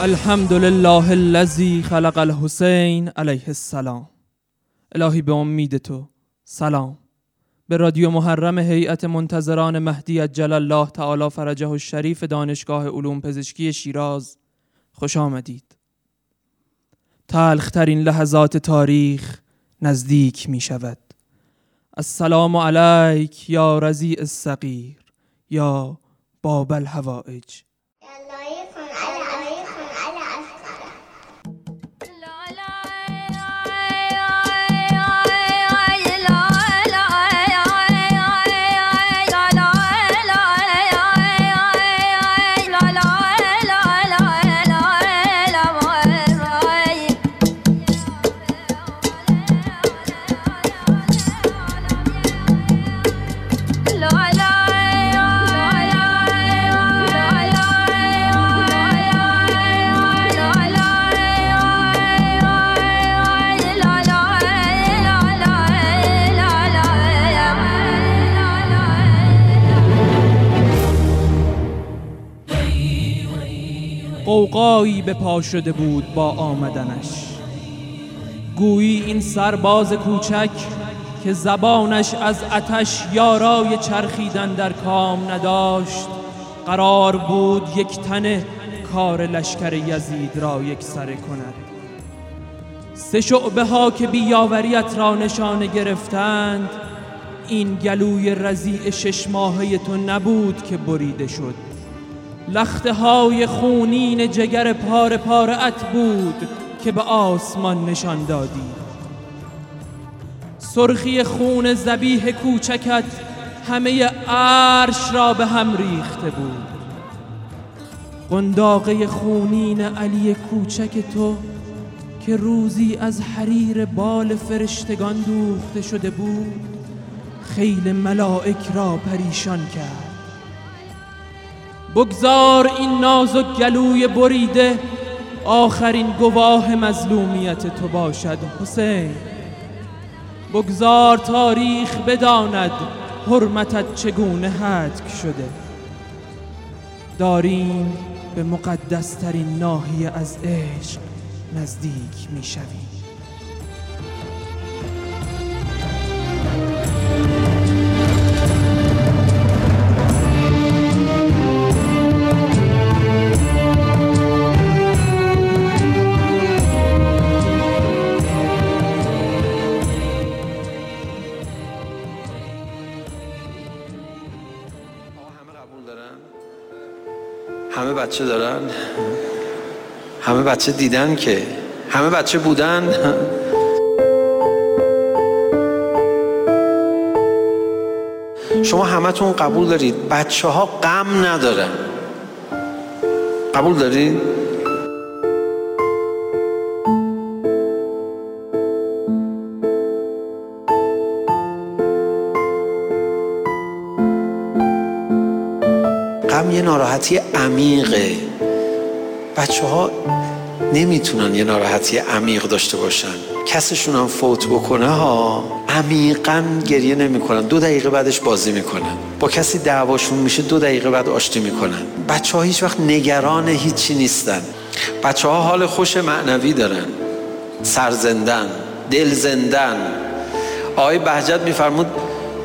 الحمد لله الذی خلق الحسین علیه السلام. الهی به امید تو سلام. به رادیو محرم هیئت منتظران مهدی عجل الله تعالی فرجه الشریف دانشگاه علوم پزشکی شیراز خوش آمدید. تلخترین لحظات تاریخ نزدیک می شود السلام علیک یا رضیع الصغیر یا باب الهوائج شده بود با آمدنش. گویی این سرباز کوچک که زبانش از آتش یارای چرخیدن در کام نداشت قرار بود یک تنه کار لشکر یزید را یک سره کند. سه شعبه ها که بیاوریت را نشانه گرفتند این گلوی رزیع شش ماهه تو نبود که بریده شد. لخته های خونین جگر پاره ات بود که به آسمان نشان دادی. سرخی خون زبیح کوچکت همه عرش را به هم ریخته بود. قنداقه خونین علی کوچک تو که روزی از حریر بال فرشتگان دوخته شده بود خیل ملائک را پریشان کرد. بگذار این نازک گلوی بریده آخرین گواه مظلومیت تو باشد حسین. بگذار تاریخ بداند حرمتت چگونه هتک شده. داریم به مقدسترین ناحیه از عشق نزدیک می بچه دارن؟ همه بچه دیدن که؟ همه بچه بودن؟ شما همتون قبول دارید؟ بچه ها غم ندارن. قبول دارید؟ ناراحتی عمیقه. بچه ها نمی‌تونن یه ناراحتی عمیق داشته باشن. کسشون هم فوت بکنه ها. عمیقا گریه نمی‌کنن. دو دقیقه بعدش بازی می‌کنن. با کسی دعواشون میشه دو دقیقه بعد آشتی می‌کنن. بچه ها هیچ وقت نگران هیچی نیستن. بچه ها حال خوش معنوی دارن. سرزندن دل زندن. آقای بهجت میفرمود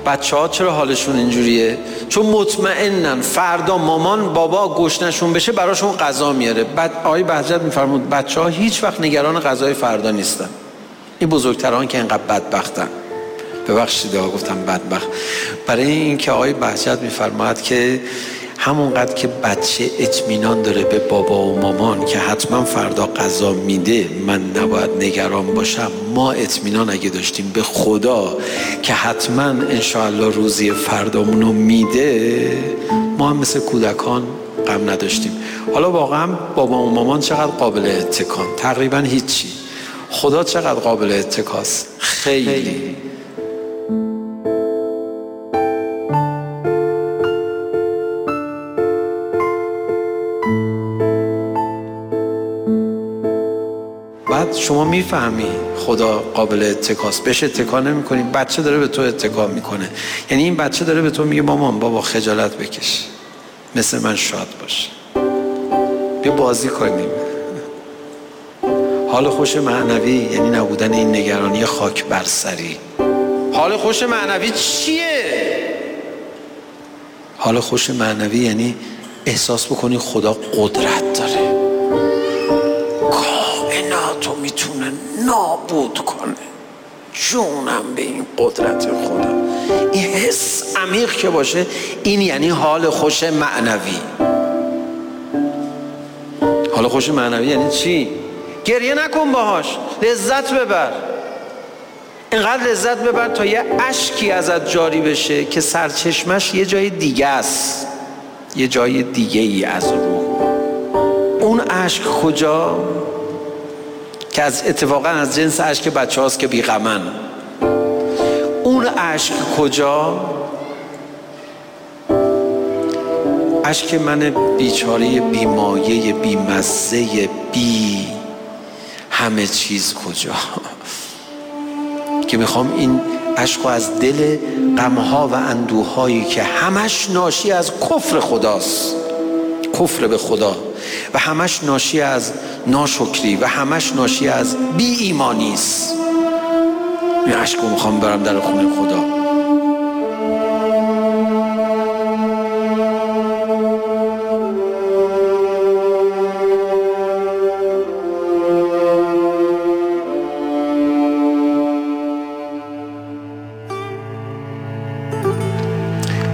بچه ها چرا حالشون اینجوریه؟ چون مطمئنن فردا مامان بابا گشنشون بشه براشون غذا میاره. بعد آقای بهجت میفرمود بچه ها هیچ وقت نگران غذای فردا نیستن. این بزرگتران که اینقدر بدبختن. ببخشید آقا گفتم بدبخت. برای اینکه آقای بهجت میفرماد که همونقدر که بچه اطمینان داره به بابا و مامان که حتما فردا غذا میده من نباید نگران باشم. ما اطمینان اگه داشتیم به خدا که حتما انشاءالله روزی فردامونو میده ما هم مثل کودکان غم نداشتیم. حالا واقعا بابا و مامان چقدر قابل اتکان؟ تقریبا هیچی. خدا چقدر قابل اتکاست؟ خیلی. شما می‌فهمی خدا قابل اتکاست بهش اتکا نمی‌کنی بچه داره به تو اتکا می‌کنه. یعنی این بچه داره به تو میگه مامان بابا خجالت بکش. مثل من شاد باش. بیا بازی کنیم. حال خوش معنوی یعنی نبودن این نگرانی خاک بر سری. حال خوش معنوی چیه؟ حال خوش معنوی یعنی احساس بکنی خدا قدرت داره. می‌تونه نابود کنه. جونم به این قدرت خدا. این حس عمیق که باشه این یعنی حال خوش معنوی. حال خوش معنوی یعنی چی؟ گریه نکن باهاش. لذت ببر. اینقدر لذت ببر تا یه اشکی ازت جاری بشه که سرچشمش یه جای دیگه است. یه جای دیگه ای از روح. اون اشک کجا؟ که از اتفاقا از جنس اشک بچه هاست که بیغمن. اون اشک کجا؟ اشک من بیچاره بیمایه بیمزه بی همه چیز کجا؟ که می‌خوام این عشق از دل غمها و اندوهایی که همش ناشی از کفر خداست کفر به خدا. و همش ناشی از ناشکری و همش ناشی از بی ایمانی است. این عشق رو می‌خوام برم در خونه خدا.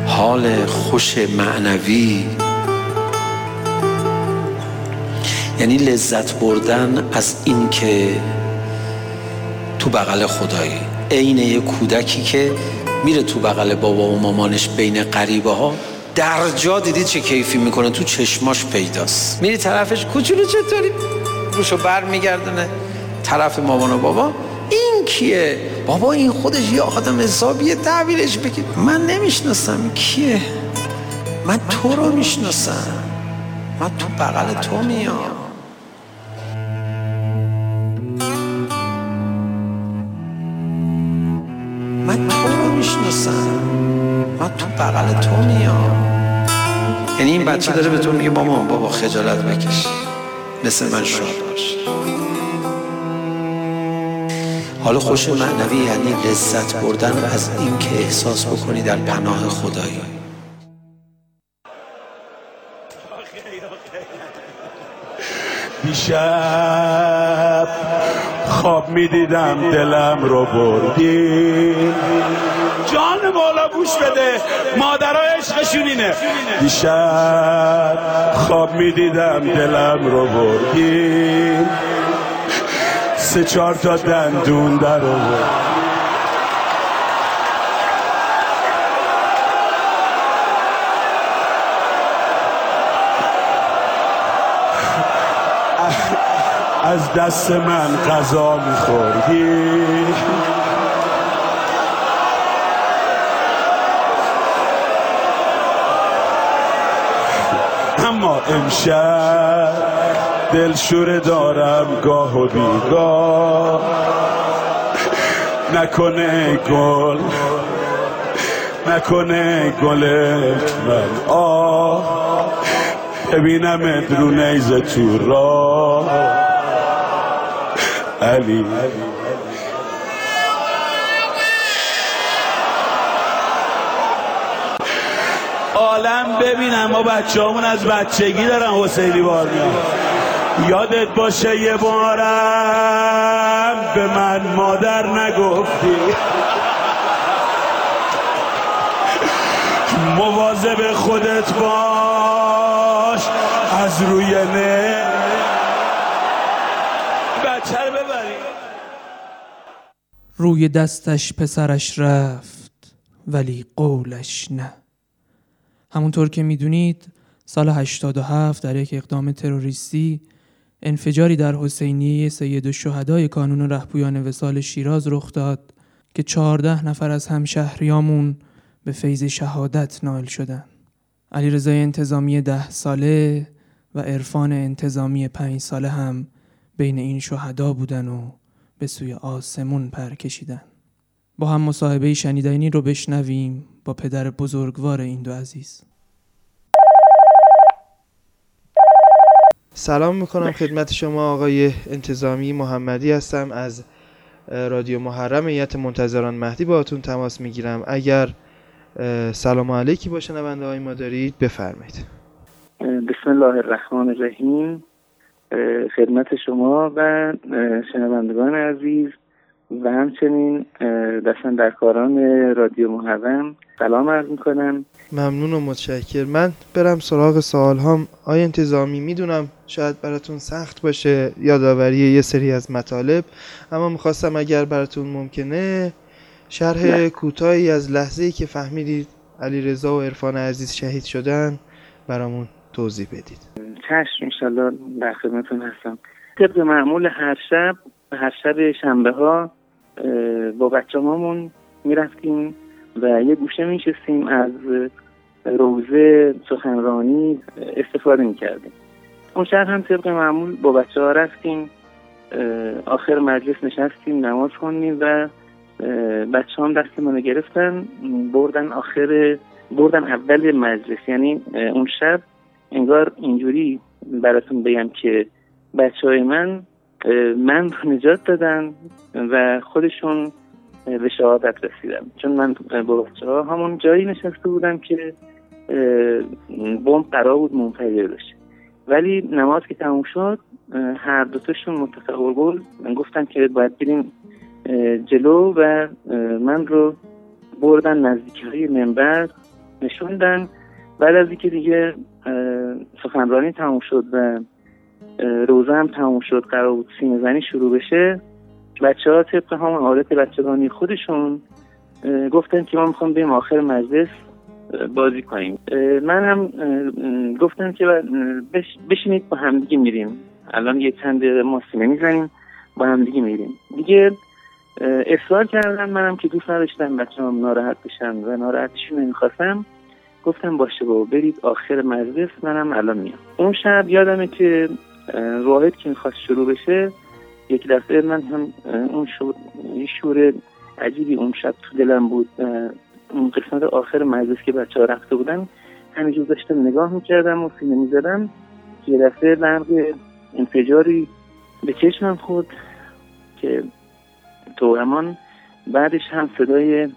حال خوش معنوی یعنی لذت بردن از این که تو بغل خدایی. عین یه کودکی که میره تو بغل بابا و مامانش بین غریبه ها در جا دیدی چه کیفی می‌کنه؟ تو چشماش پیداست. میری طرفش کوچولو چطوری؟ روشو بر میگردونه طرف مامان و بابا این کیه؟ بابا این خودش یه آدم حسابیه تحویلش بگیر من نمی‌شناسم کیه. من تو رو می‌شناسم. من تو بغل تو میام. من تو بغل تو میام. یعنی این بچه داره به تو میگه مامان بابا خجالت بکش. مثل من شاد باش. حالا خوش معنوی یعنی لذت بردن از این که احساس بکنی در پناه خدایی. دیشب خواب می‌دیدم دلم رو بردی. جان مولا گوش بده. مادرای عشقشون اینه دیشب خواب می‌دیدم دلم رو بردی. سه چهار تا دندون در از دست من غذا میخوردی امشب دلشوره دارم گاه و بیگاه. نکنه گل نکنه گل من. آه ببینم ادرو نیزه تو راه. علی. عالم ببینم. ما بچه همون از بچگی دارن حسینی بار میان یادت باشه یه بارم به من مادر نگفتی. مواظب خودت باش. از روی نه. ببری. روی دستش پسرش رفت ولی قولش نه. همونطور که می‌دونید سال 87 در یک اقدام تروریستی انفجاری در حسینیه سید الشهدای کانون رهپویان وسال شیراز رخ داد که 14 نفر از همشهریامون به فیض شهادت نائل شدن. علی رضای انتظامی ده ساله و عرفان انتظامی پنج ساله هم بین این شهدا بودن و به سوی آسمون پر کشیدن. با هم مصاحبه شنیدنی رو بشنویم. با پدر بزرگوار این دو عزیز. سلام می‌کنم خدمت شما آقای انتظامی محمدی هستم. از رادیو محرم ایت منتظران مهدی باهاتون تماس می‌گیرم. اگر سلام علیکی با شنونده های ما دارید بفرمایید. بسم الله الرحمن الرحیم. خدمت شما و شنوندگان عزیز. و همچنین دستن در کاران رادیو محرم. سلام عرض می‌کنم. ممنون و متشکر. من برم سراغ سوال هم آیا انتظامی می‌دونم شاید براتون سخت باشه یادآوری یه سری از مطالب اما می‌خواستم اگر براتون ممکنه شرح کوتاهی از لحظه ای که فهمیدید علی رضا و عرفان عزیز شهید شدن برامون توضیح بدید. چشم انشالله در خدمتون هستم. طبق معمول هر شب هر شب شنبه ها با بچه هامون می‌رفتیم و یه گوشه میشستیم از روزه سخنرانی استفاده می‌کردیم. اون شب هم طبق معمول با بچه ها رفتیم آخر مجلس نشستیم نماز خوندیم و بچه هم دست منو گرفتن بردن آخر بردن اول مجلس. یعنی اون شب انگار اینجوری براتون بگم که بچه های من من نجات دادن و خودشون به شهادت رسیدم چون من با بچه همون جایی نشسته بودم که بمب قرار بود منفجر بشه. ولی نماز که تموم شد هر دوتاشون متفق گل گفتن که باید بریم جلو و من رو بردن نزدیکی منبر نشوندن. بعد از اینکه دیگه سخنرانی تموم شد و روزه هم تموم شد قرار بود سینه زنی شروع بشه. بچه ها طبق هم عادت بچگانی خودشون گفتن که ما می‌خوام بریم آخر مجلس بازی کنیم. من هم گفتم که بشینید با همدیگه میریم. الان یه چند ما سینه می‌زنیم با همدیگه میریم. دیگه اصرار کردن منم که دوست نداشتم بچه هم ناراحت بشن و ناراحتشون نمی‌خواستم گفتم باشه بابا برید آخر مجلس منم الان میام. اون شب یادمه که واحد که می‌خواست شروع بشه یک دفعه من هم اون شور شور عجیبی اون شب تو دلم بود. اون قسمت آخر مجلس که بچه ها رفته بودن همینجور داشتم نگاه می‌کردم و سینه می‌زدم. یه دفعه برق انفجاری به چشمم خود که تو بعدش هم صدای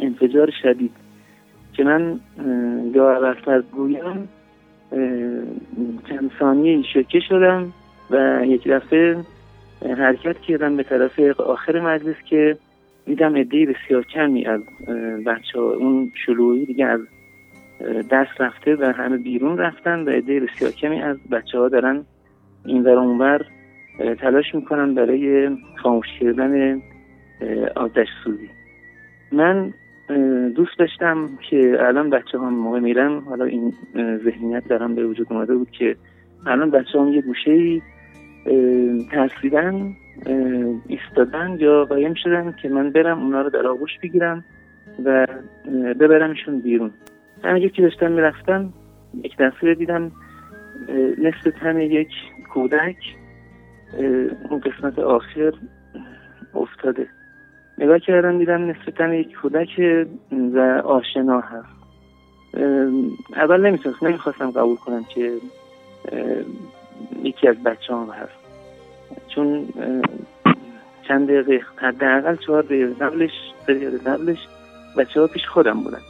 انفجار شدید که من یا اول گویم چند ثانیه شکه شدم و یک دفعه حرکت کردم به طرف آخر مجلس که دیدم عده بسیار کمی از بچه ها اون شلوعی دیگه از دست رفته و همه بیرون رفتن و عده بسیار کمی از بچه ها دارن این ور اونور تلاش می‌کنن برای خاموش کردن آتش سوزی. من دوست داشتم که الان بچه هم موقع میرن. حالا این ذهنیت دارم به وجود اومده بود که الان بچه هم یه گوشه ای ترسیدن ایستادن یا قایم شدن که من برم اونا رو در آغوش بگیرم و ببرمشون بیرون. همینجور که داشتم می‌رفتم یک دفعه دیدم نصف تن یک کودک اون قسمت آخر افتاده. نگاه کردم دیدم تن یک کودک و آشنا هست. اول نمی‌تونست نمی‌خواستم قبول کنم که یکی از بچه هم هست. چون چند دقیقه حداقل چهار دقیقه قبلش دقیقه قبلش بچه ها پیش خودم بودن.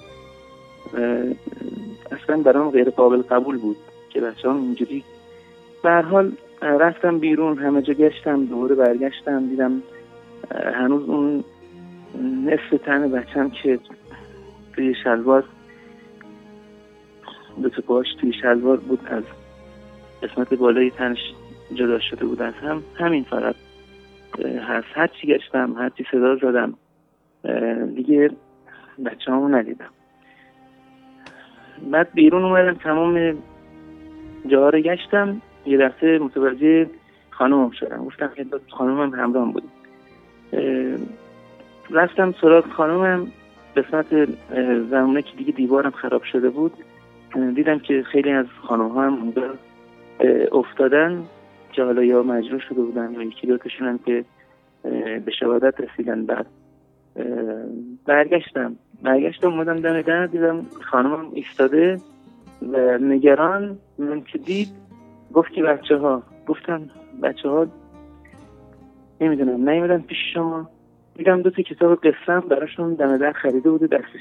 اصلا برام غیر قابل قبول بود که بچه هم اینجوری. به حال رفتم بیرون همه جا گشتم دوباره برگشتم دیدم هنوز اون نصف تن بچم که توی شلوار دو تا پاش توی شلوار بود از قسمت بالای تنش جدا شده بود. از هم همین فقط هست. هر چی گشتم هر چی صدا زدم دیگه بچه همو ندیدم. بعد بیرون اومدم تمام جاها رو گشتم. یه دفعه متوجه خانومم شدم. گفتم که خانومم همراهم بود. رفتم سراغ خانومم. قسمت زمونه که دیگه دیوارم خراب شده بود دیدم که خیلی از خانوم ها هم افتادن. که حالا یا مجروح شده بودن یا یکی دوتاشون هم که به شهادت رسیدن. بعد برگشتم. برگشتم اومدم دم در دیدم خانمم ایستاده و نگران. من که دید گفت که بچه ها گفتم بچه ها نمی‌دونم نیومدن پیش شما. دیدم دو تا کتاب قصه هم براشون دم در خریده بوده دستش.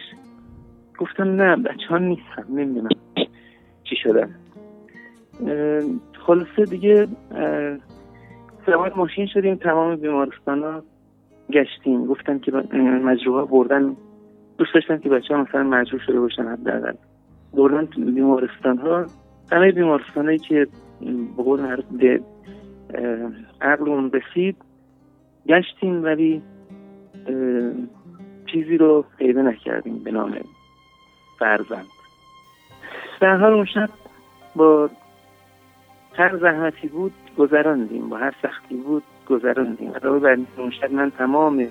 گفتم نه بچه ها نیستم نمی‌دونم چی شدن. خلاصه دیگه سوار ماشین شدیم تمام بیمارستان ها گشتیم. گفتن که مجروح بردن. دوست داشتن که بچه ها مثلا مجروح شده باشن حداقل. بردن بیمارستان ها همه بیمارستان هایی که به قول عقلمون رسید گشتیم ولی چیزی رو پیدا نکردیم به نام فرزند. در حال اون شب با هر زحمتی بود گذراندیم با هر سختی بود گذراندیم. علاوه بر اون شب من تمام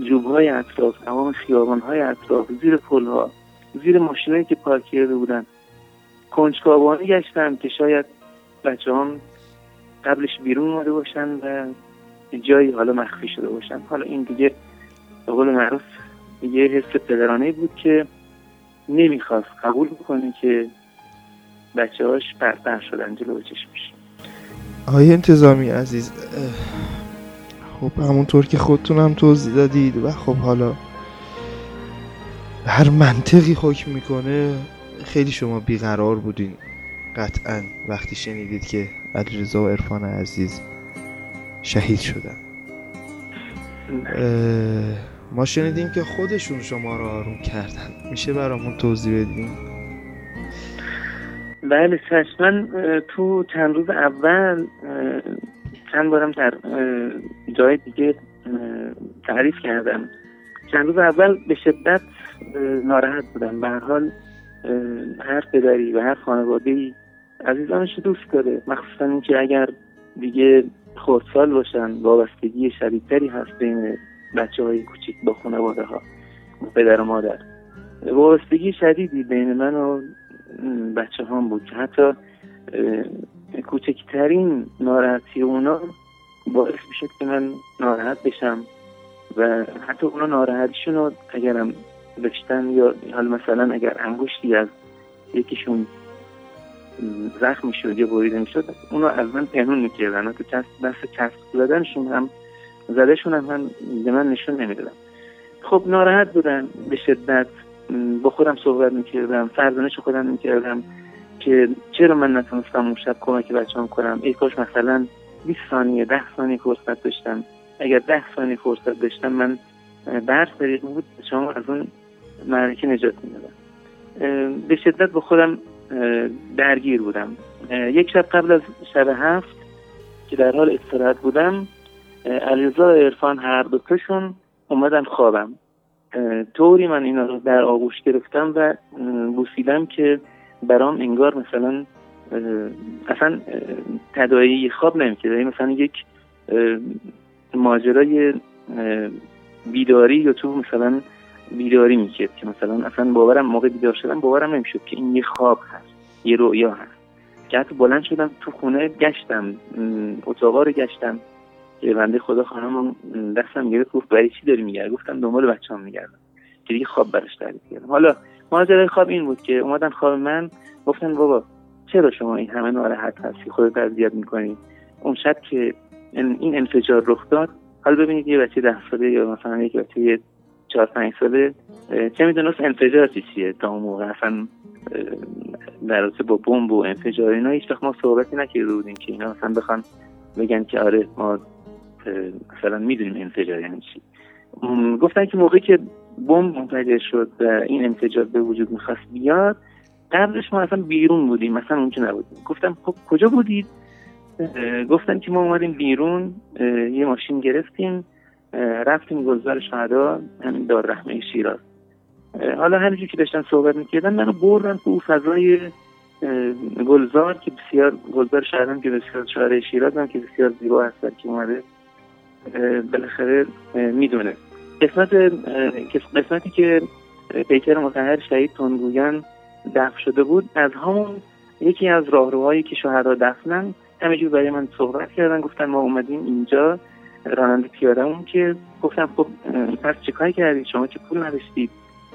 جوبهای اطراف تمام خیابانهای اطراف زیر پلها زیر ماشینایی که پارک کرده بودن کنجکاوانه گشتم که شاید بچه هم قبلش بیرون اومده باشن و جایی حالا مخفی شده باشن. حالا این دیگه به قول معروف یه حس پدرانه بود که نمی‌خواست قبول بکنه که بچه هاش پرپر شدن جلو چشمش. آقای انتظامی عزیز خب همونطور که خودتونم توضیح دادید و خب حالا هر منطقی حکم می‌کنه خیلی شما بیقرار بودین. قطعا وقتی شنیدید که علیرضا و عرفان عزیز شهید شدن. ما شنیدیم که خودشون شما رو آروم کردن. میشه برامون توضیح بدین؟ بله چشم من اه، تو چند روز اول چند بارم در جای دیگه تعریف کردم. چند روز اول به شدت ناراحت بودم. به هر حال هر پدری و هر خانواده عزیزانش رو دوست داره. مخصوصا اینکه اگر دیگه خردسال باشن وابستگی شدیدتری هست بین بچه های کوچیک با خانواده ها پدر و مادر. وابستگی شدیدی بین من و بچه هم بود که حتی کوچکترین ناراحتی اونا باعث می‌شد که من ناراحت بشم و حتی اونا ناراحتیشون رو اگرم داشتن یا حال مثلا اگر انگشتی از یکیشون زخم می‌شد یا بریده می‌شد اونو از من پنهون می‌کردن. دست دست چسب زدنشون هم زدهشون هم من به من نشون نمی‌دادن. خب ناراحت بودن به شدت. با خودم صحبت می‌کردم سرزنش خودم می‌کردم که چرا من نتونستم اون شب کمک بچه‌ام کنم؟ ای کاش مثلا 20 ثانیه 10 ثانیه فرصت داشتم. اگر 10 ثانیه فرصت داشتم من هر طریق بود شما از اون معرکه نجات می‌دادم. به شدت با خودم درگیر بودم. یک شب قبل از شب هفت که در حال استراحت بودم علیرضا و عرفان هر دوتاشون اومدن خوابم. طوری من اینا رو در آغوش گرفتم و بوسیدم که برام انگار مثلا اصلا اه، تداعی خواب نمی‌کرد. یعنی مثلا یک ماجرای بیداری یا تو مثلا بیداری می‌کرد که مثلا اصلا باورم موقع بیدار شدم باورم نمی‌شد که این یه خواب هست یه رویا هست. که حتی بلند شدم تو خونه گشتم اتاقا رو گشتم. که بنده خدا خانم دستم گرفت گفت برای چی داری میگردی؟ گفتم دنبال بچه‌ام میگردم. که دیگه خواب براش تعریف کردم. حالا ماجرای خواب این بود که اومدن خواب من گفتن بابا چرا شما این همه ناراحت هستی؟ خودت اذیت می‌کنی؟ اون شب که این انفجار رخ داد حالا ببینید یه بچه ده ساله یا مثلا یک بچه چهار پنج ساله چه می‌دونست انفجار چی چیه تا اون موقع؟ اصلا در با بمب و انفجار اینا هیچ ما صحبتی نکرده بودیم که اینا مثلا بخوان بگن که آره ما مثلا می‌دونیم انفجار یعنی چی. گفتن که موقعی که بمب منفجر شد و این انفجار به وجود می‌خواست بیاد قبلش ما اصلا بیرون بودیم مثلا اونجا نبودیم گفتم خب کجا بودید؟ گفتن که ما اومدیم بیرون یه ماشین گرفتیم رفتیم گلزار شهدا همین دار رحمه شیراز. حالا همینجور که داشتن صحبت می‌کردن منو بردن تو فضای گلزار که بسیار گلزار شهرام که بسیار شهر شیراز هم که بسیار زیبا هست که اومده. بالاخره می‌دونه. قسمت قسمتی که پیکر متحر شهید تنگویان دفن شده بود از همون یکی از راهروهایی که شهدا دفنن همینجور برای من صحبت کردن گفتن ما اومدیم اینجا راننده پیادمون که گفتم خب پس چیکار کردید؟ شما که پول نداشتید.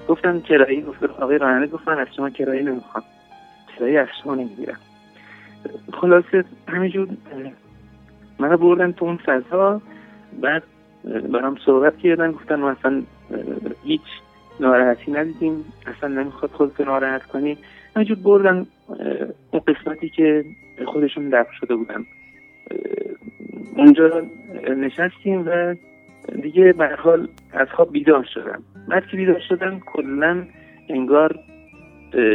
گفتم کرایه گفت آقای راننده گفت من از شما کرایه نمی‌خوام. کرایه از شما نمی‌گیرم. خلاصه همینجور منو بردن تو اون فضا. بعد برام صحبت کردن گفتن ما اصلا هیچ ناراحتی ندیدیم اصلا نمی‌خواد خودتو ناراحت کنی. همینجور بردن اون قسمتی که خودشون دفع شده بودن. اونجا نشستیم و دیگه به حال از خواب بیدار شدم. بعد که بیدار شدم کلا انگار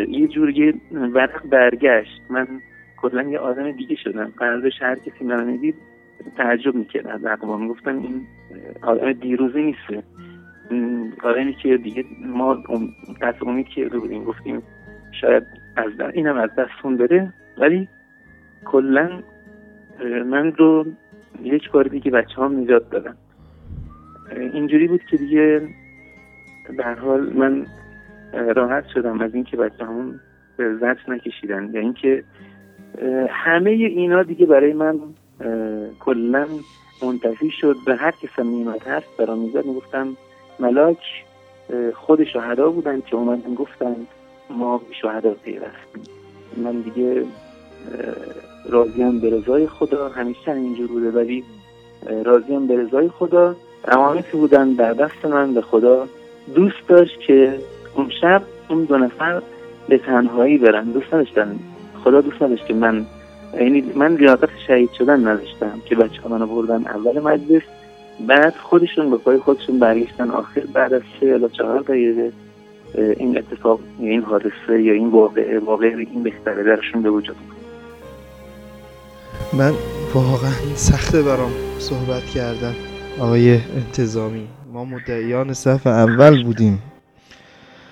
یه جور یه ورق برگشت. من کلا یه آدم دیگه شدم. قراردش هر کسی منو می‌دید تعجب می‌کرد. از عقبا می‌گفتن این آدم دیروزی نیسته. این آدمی که دیگه ما از امید کرده بودیم گفتیم شاید از دست اینم از دستون بره ولی کلا من رو یک بار دیگه بچه ها نجات دادم اه، اینجوری بود که دیگه به حال من راحت شدم از اینکه بچه همون زجر نکشیدن. یا اینکه همه اینا دیگه برای من کلا منتفی شد به هر کس میومد حرف برام می‌زد می‌گفتم ملاک خود شهدا بودن که اومدن گفتن ما شهدا پیوستیم. من دیگه راضیم به رضای خدا همیشه اینجور بوده ولی راضیم به رضای خدا. امانتی بودن در دست من به خدا دوست داشت که اون شب اون دو نفر به تنهایی برن. دوست نداشتن. خدا دوست نداشت که من یعنی من لیاقت شهید شدن نداشتم که بچه ها منو بردن اول مجلس. بعد خودشون به پای خودشون برگشتن آخر بعد از سه یا چهار دقیقه این اتفاق یا این حادثه یا این واقعه واقعه این بهتره درشون به وجود. من واقعا سخته برام صحبت کردن. آقای انتظامی ما مدعیان صف اول بودیم.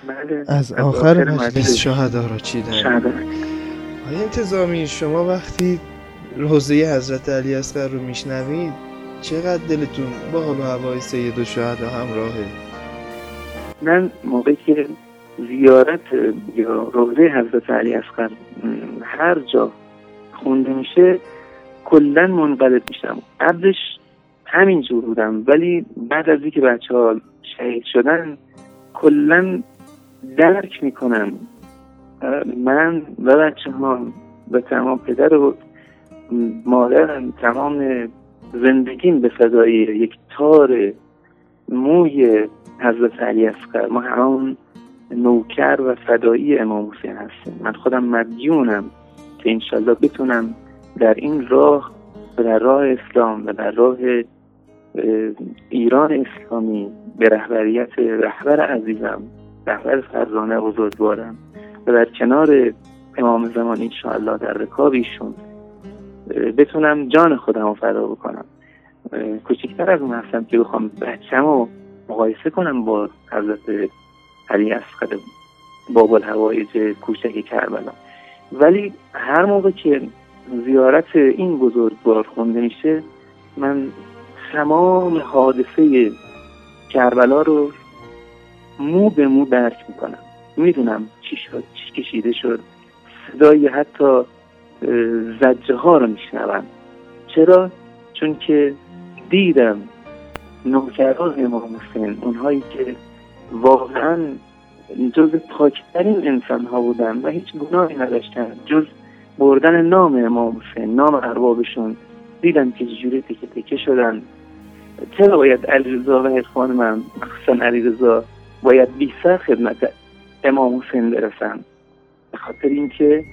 بله. از آخر مجلس شهدا را چیدن آقای انتظامی شما وقتی روزه حضرت علی اصغر رو میشنوید چقدر دلتون با حال و هوای سید و شهدا همراهه؟ من موقعی که زیارت یا روزه حضرت علی اصغر هر جا خونده میشه کلا منقلب میشم. قبلش همینجور بودم. ولی بعد از اینکه بچه ها شهید شدن کلا درک می‌کنم من و بچه ها به تمام پدر و مادرم تمام زندگیم به فدای یک تار موی حضرت علی اصغر. ما همون نوکر و فدایی امام حسین هستیم. من خودم مدیونم که انشالله بتونم در این راه و در راه اسلام و در راه اه، ایران اسلامی به رهبریت رهبر عزیزم رهبر فرزانه بزرگوارم. و در کنار امام زمان انشاءالله در رکاب ایشون بتونم جان خودم رو فدا بکنم. کوچکتر از اون هستم که بخوام بچم رو مقایسه کنم با حضرت علی اصغر باب الهوایج کوچک کربلا. ولی هر موقع که زیارت این بزرگوار خونده میشه من تمام حادثه کربلا رو مو به مو درک می‌کنم. می‌دونم کشیده شد. صدای حتی زجه ها رو میشنوم. چرا؟ چون که دیدم نوکران امام حسین اونهایی که واقعا جز پاکترین انسان ها بودن و هیچ گناهی نداشتن جز بردن نام امام حسین نام اربابشون دیدم که چجوری تکه تکه شدن. چرا باید علیرضا و اخوان من مخصوصا علیرضا باید بی سر خدمت امام حسین برسن. به خاطر اینکه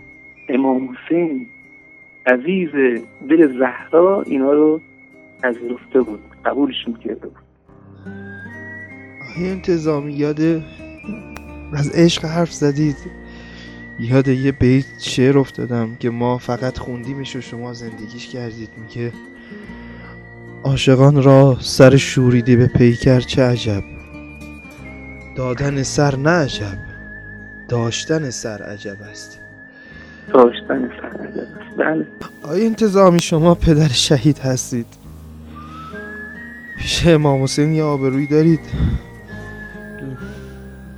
امام حسین عزیز دل زهرا اینا رو پذیرفته بود قبولشون کرده بود. آقای انتظامی یاد از عشق حرف زدید. یاد یه بیت شعر افتادم که ما فقط خوندیمش و شما زندگیش کردید. میگه عاشقان را سر شوریده به پیکر چه عجب؟ دادن سر نه عجب؟ داشتن سر عجب است. داشتن سر عجب است. بله. آیا انتظامی شما پدر شهید هستید؟ پیش امام حسین یه آبروی دارید؟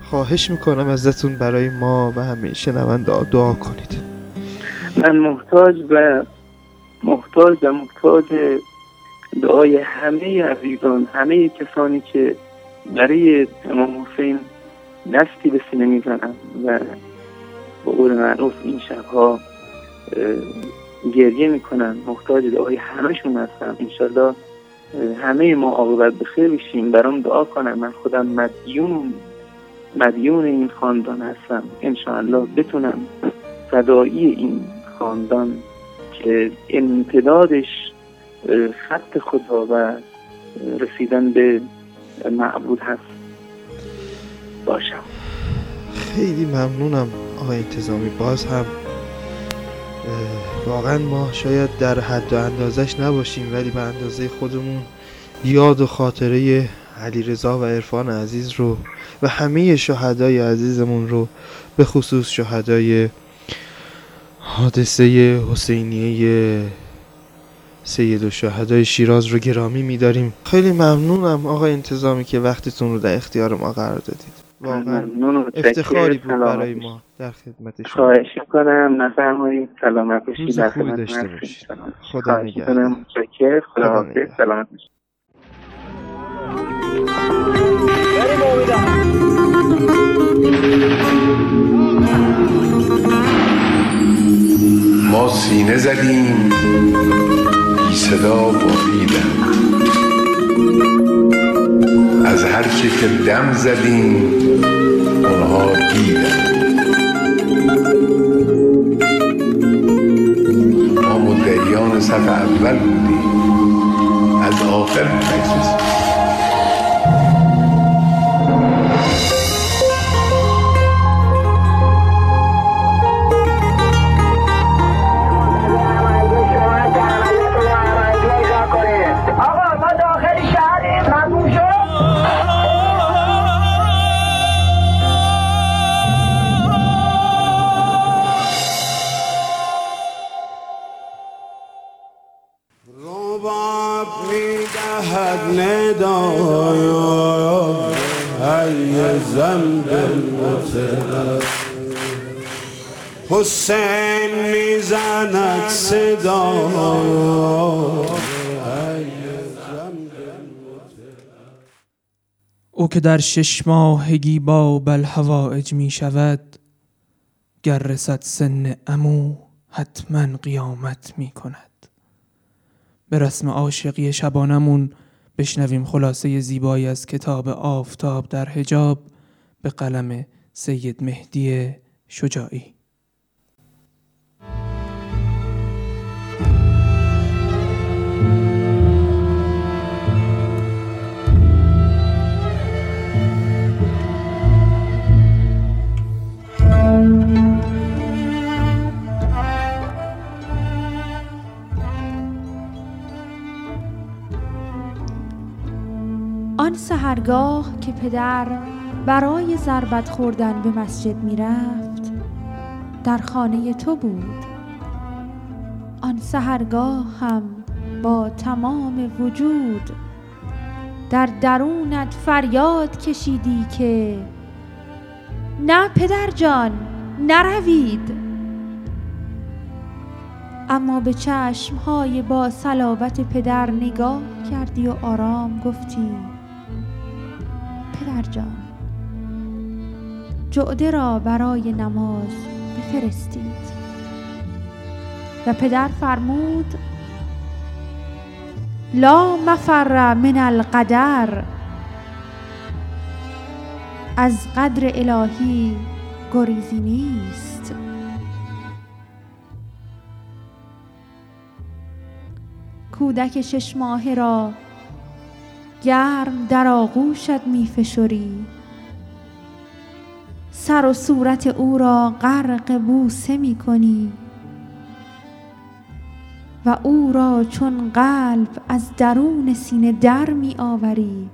خواهش می‌کنم ازتون برای ما و همه شنونده دعا کنید. من محتاج و محتاج و محتاج دعای همه عزیزان همه کسانی که برای امام حسین دستی به سینه می‌زنن و با قول معروف این شبها گریه می‌کنن محتاج دعای همهشون هستم. انشالله همه ما عاقبت به خیر بشیم. برام دعا کنم. من خودم مدیون مدیون این خاندان هستم. انشاءالله بتونم فدایی این خاندان که امتدادش خط خدا و رسیدن به معبود هست. باشم. خیلی ممنونم آقای انتظامی. باز هم واقعا ما شاید در حد و اندازش نباشیم ولی به اندازه خودمون یاد و خاطره علی رضا و عرفان عزیز رو و همه شهدای عزیزمون رو به خصوص شهدای حادثه حسینیه سید و شهدای شیراز رو گرامی میداریم. خیلی ممنونم آقای انتظامی که وقتتون رو در اختیار ما قرار دادید. واقعا افتخاری بود برای ما در خدمت شما خواهش می‌کنم نفرمایید سلامت باشید روز در خوبی خدمت داشته. باشید. خدا نگهدار. خدا حافظ. سلامت باشید ما سینه زدیم بی صدا بریدن از هر چه که دم زدیم اونها دیدن ما مدعیان صف اول بودیم. از آخر نگذشتیم ای زنب مطلب حسین می‌زند صدا او که در شش ماهگی با بلهوایج می شود گر رسد سن امو حتما قیامت می کند به رسم عاشقی شبانمون بشنویم خلاصه زیبایی از کتاب آفتاب در حجاب به قلم سید مهدی شجاعی. آن سهرگاه که پدر برای ضربت خوردن به مسجد می رفت در خانه تو بود. آن سهرگاه هم با تمام وجود در درونت فریاد کشیدی که نه پدر جان نروید اما به چشمهای با صلابت پدر نگاه کردی و آرام گفتی. پدر جان جعده را برای نماز بفرستید. و پدر فرمود لا مفر من القدر از قدر الهی گریزی نیست. کودک شش ماهه را گرم در آغوشت می فشری. سر و صورت او را غرق بوسه می کنی. و او را چون قلب از درون سینه در می آوری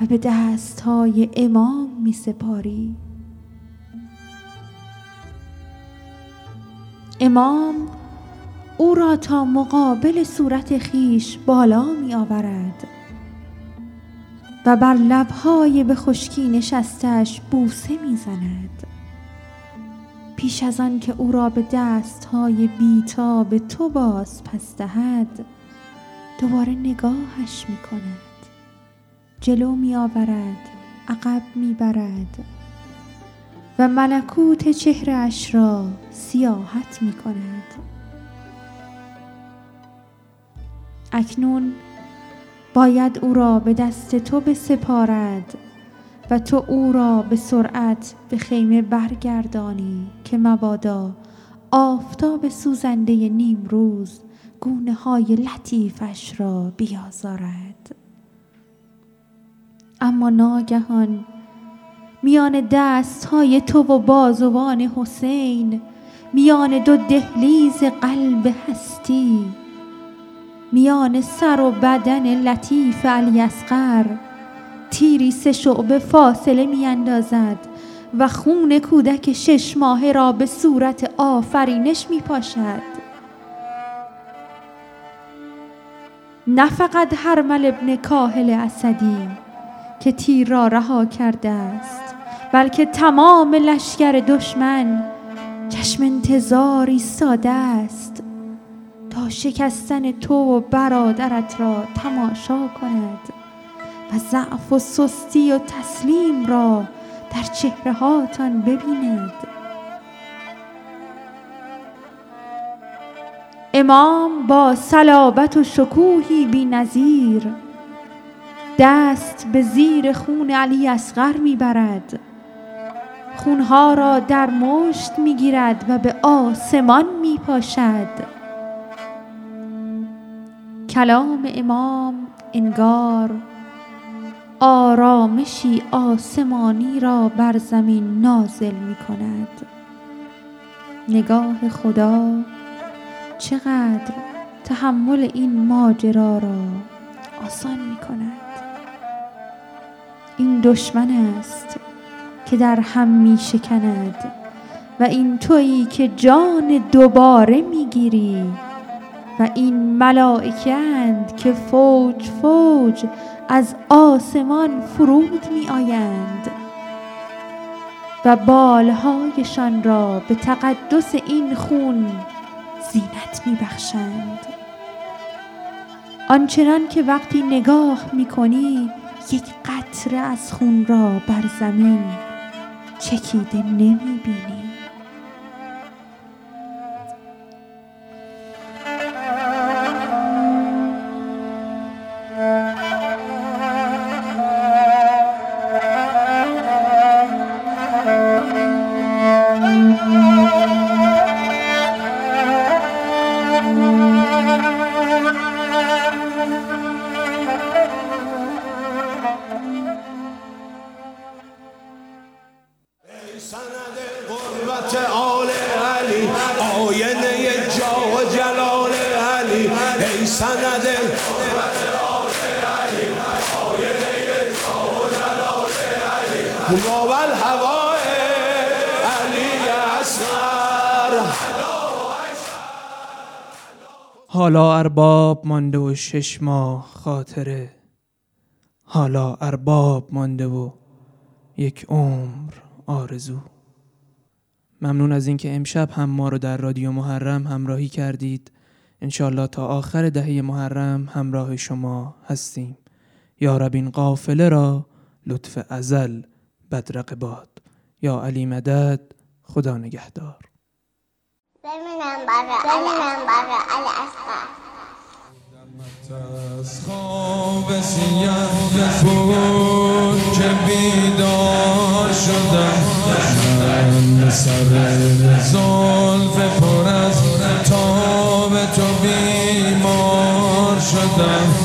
و به دستهای امام می سپاری. امام او را تا مقابل صورت خیش بالا می آورد. و بر لبهای به خشکی نشستش بوسه می زند پیش از آن که او را به دست های بیتاب تو باز پس دهد دوباره نگاهش می کند جلو می آورد عقب می برد و ملکوت چهرش را سیاحت می کند اکنون باید او را به دست تو بسپارد و تو او را به سرعت به خیمه برگردانی که مبادا آفتاب سوزنده نیمروز گونه های لطیفش را بیازارد. اما ناگهان میان دست های تو و بازوان حسین میان دو دهلیز قلب هستی میان سر و بدن لطیف علی اصغر. تیری سه شعبه فاصله میاندازد و خون کودک شش ماهه را به صورت آفرینش میپاشد. نه فقط هرمل ابن کاهل اسدی که تیر را رها کرده است بلکه تمام لشکر دشمن چشم انتظار ایستاده است. شکستن تو و برادرت را تماشا کند و ضعف و سستی و تسلیم را در چهره هاتان ببیند. امام با صلابت و شکوهی بی نظیر دست به زیر خون علی اصغر می‌برد. خونها را در مشت می‌گیرد و به آسمان میپاشد. کلام امام انگار آرامشی آسمانی را بر زمین نازل می کند نگاه خدا چقدر تحمل این ماجرا را آسان می کند این دشمن است که در هم می شکند و این تویی که جان دوباره می گیری و این ملائکند که فوج فوج از آسمان فرود می آیند. و بالهایشان را به تقدس این خون زینت می بخشند. آنچنان که وقتی نگاه می کنی یک قطره از خون را بر زمین چکیده نمی بینی. ارباب مانده و شش ماه خاطره. حالا ارباب مانده و یک عمر آرزو. ممنون از اینکه امشب هم ما رو در رادیو محرم همراهی کردید. انشالله تا آخر دهه محرم همراه شما هستیم. یا رب این قافله را لطف ازل بدرق باد. یا علی مدد خدا نگهدار. ببینم برا علی سیاه بود که بیدار شدم من سر زلف پر از تاب تو بیمار شدم.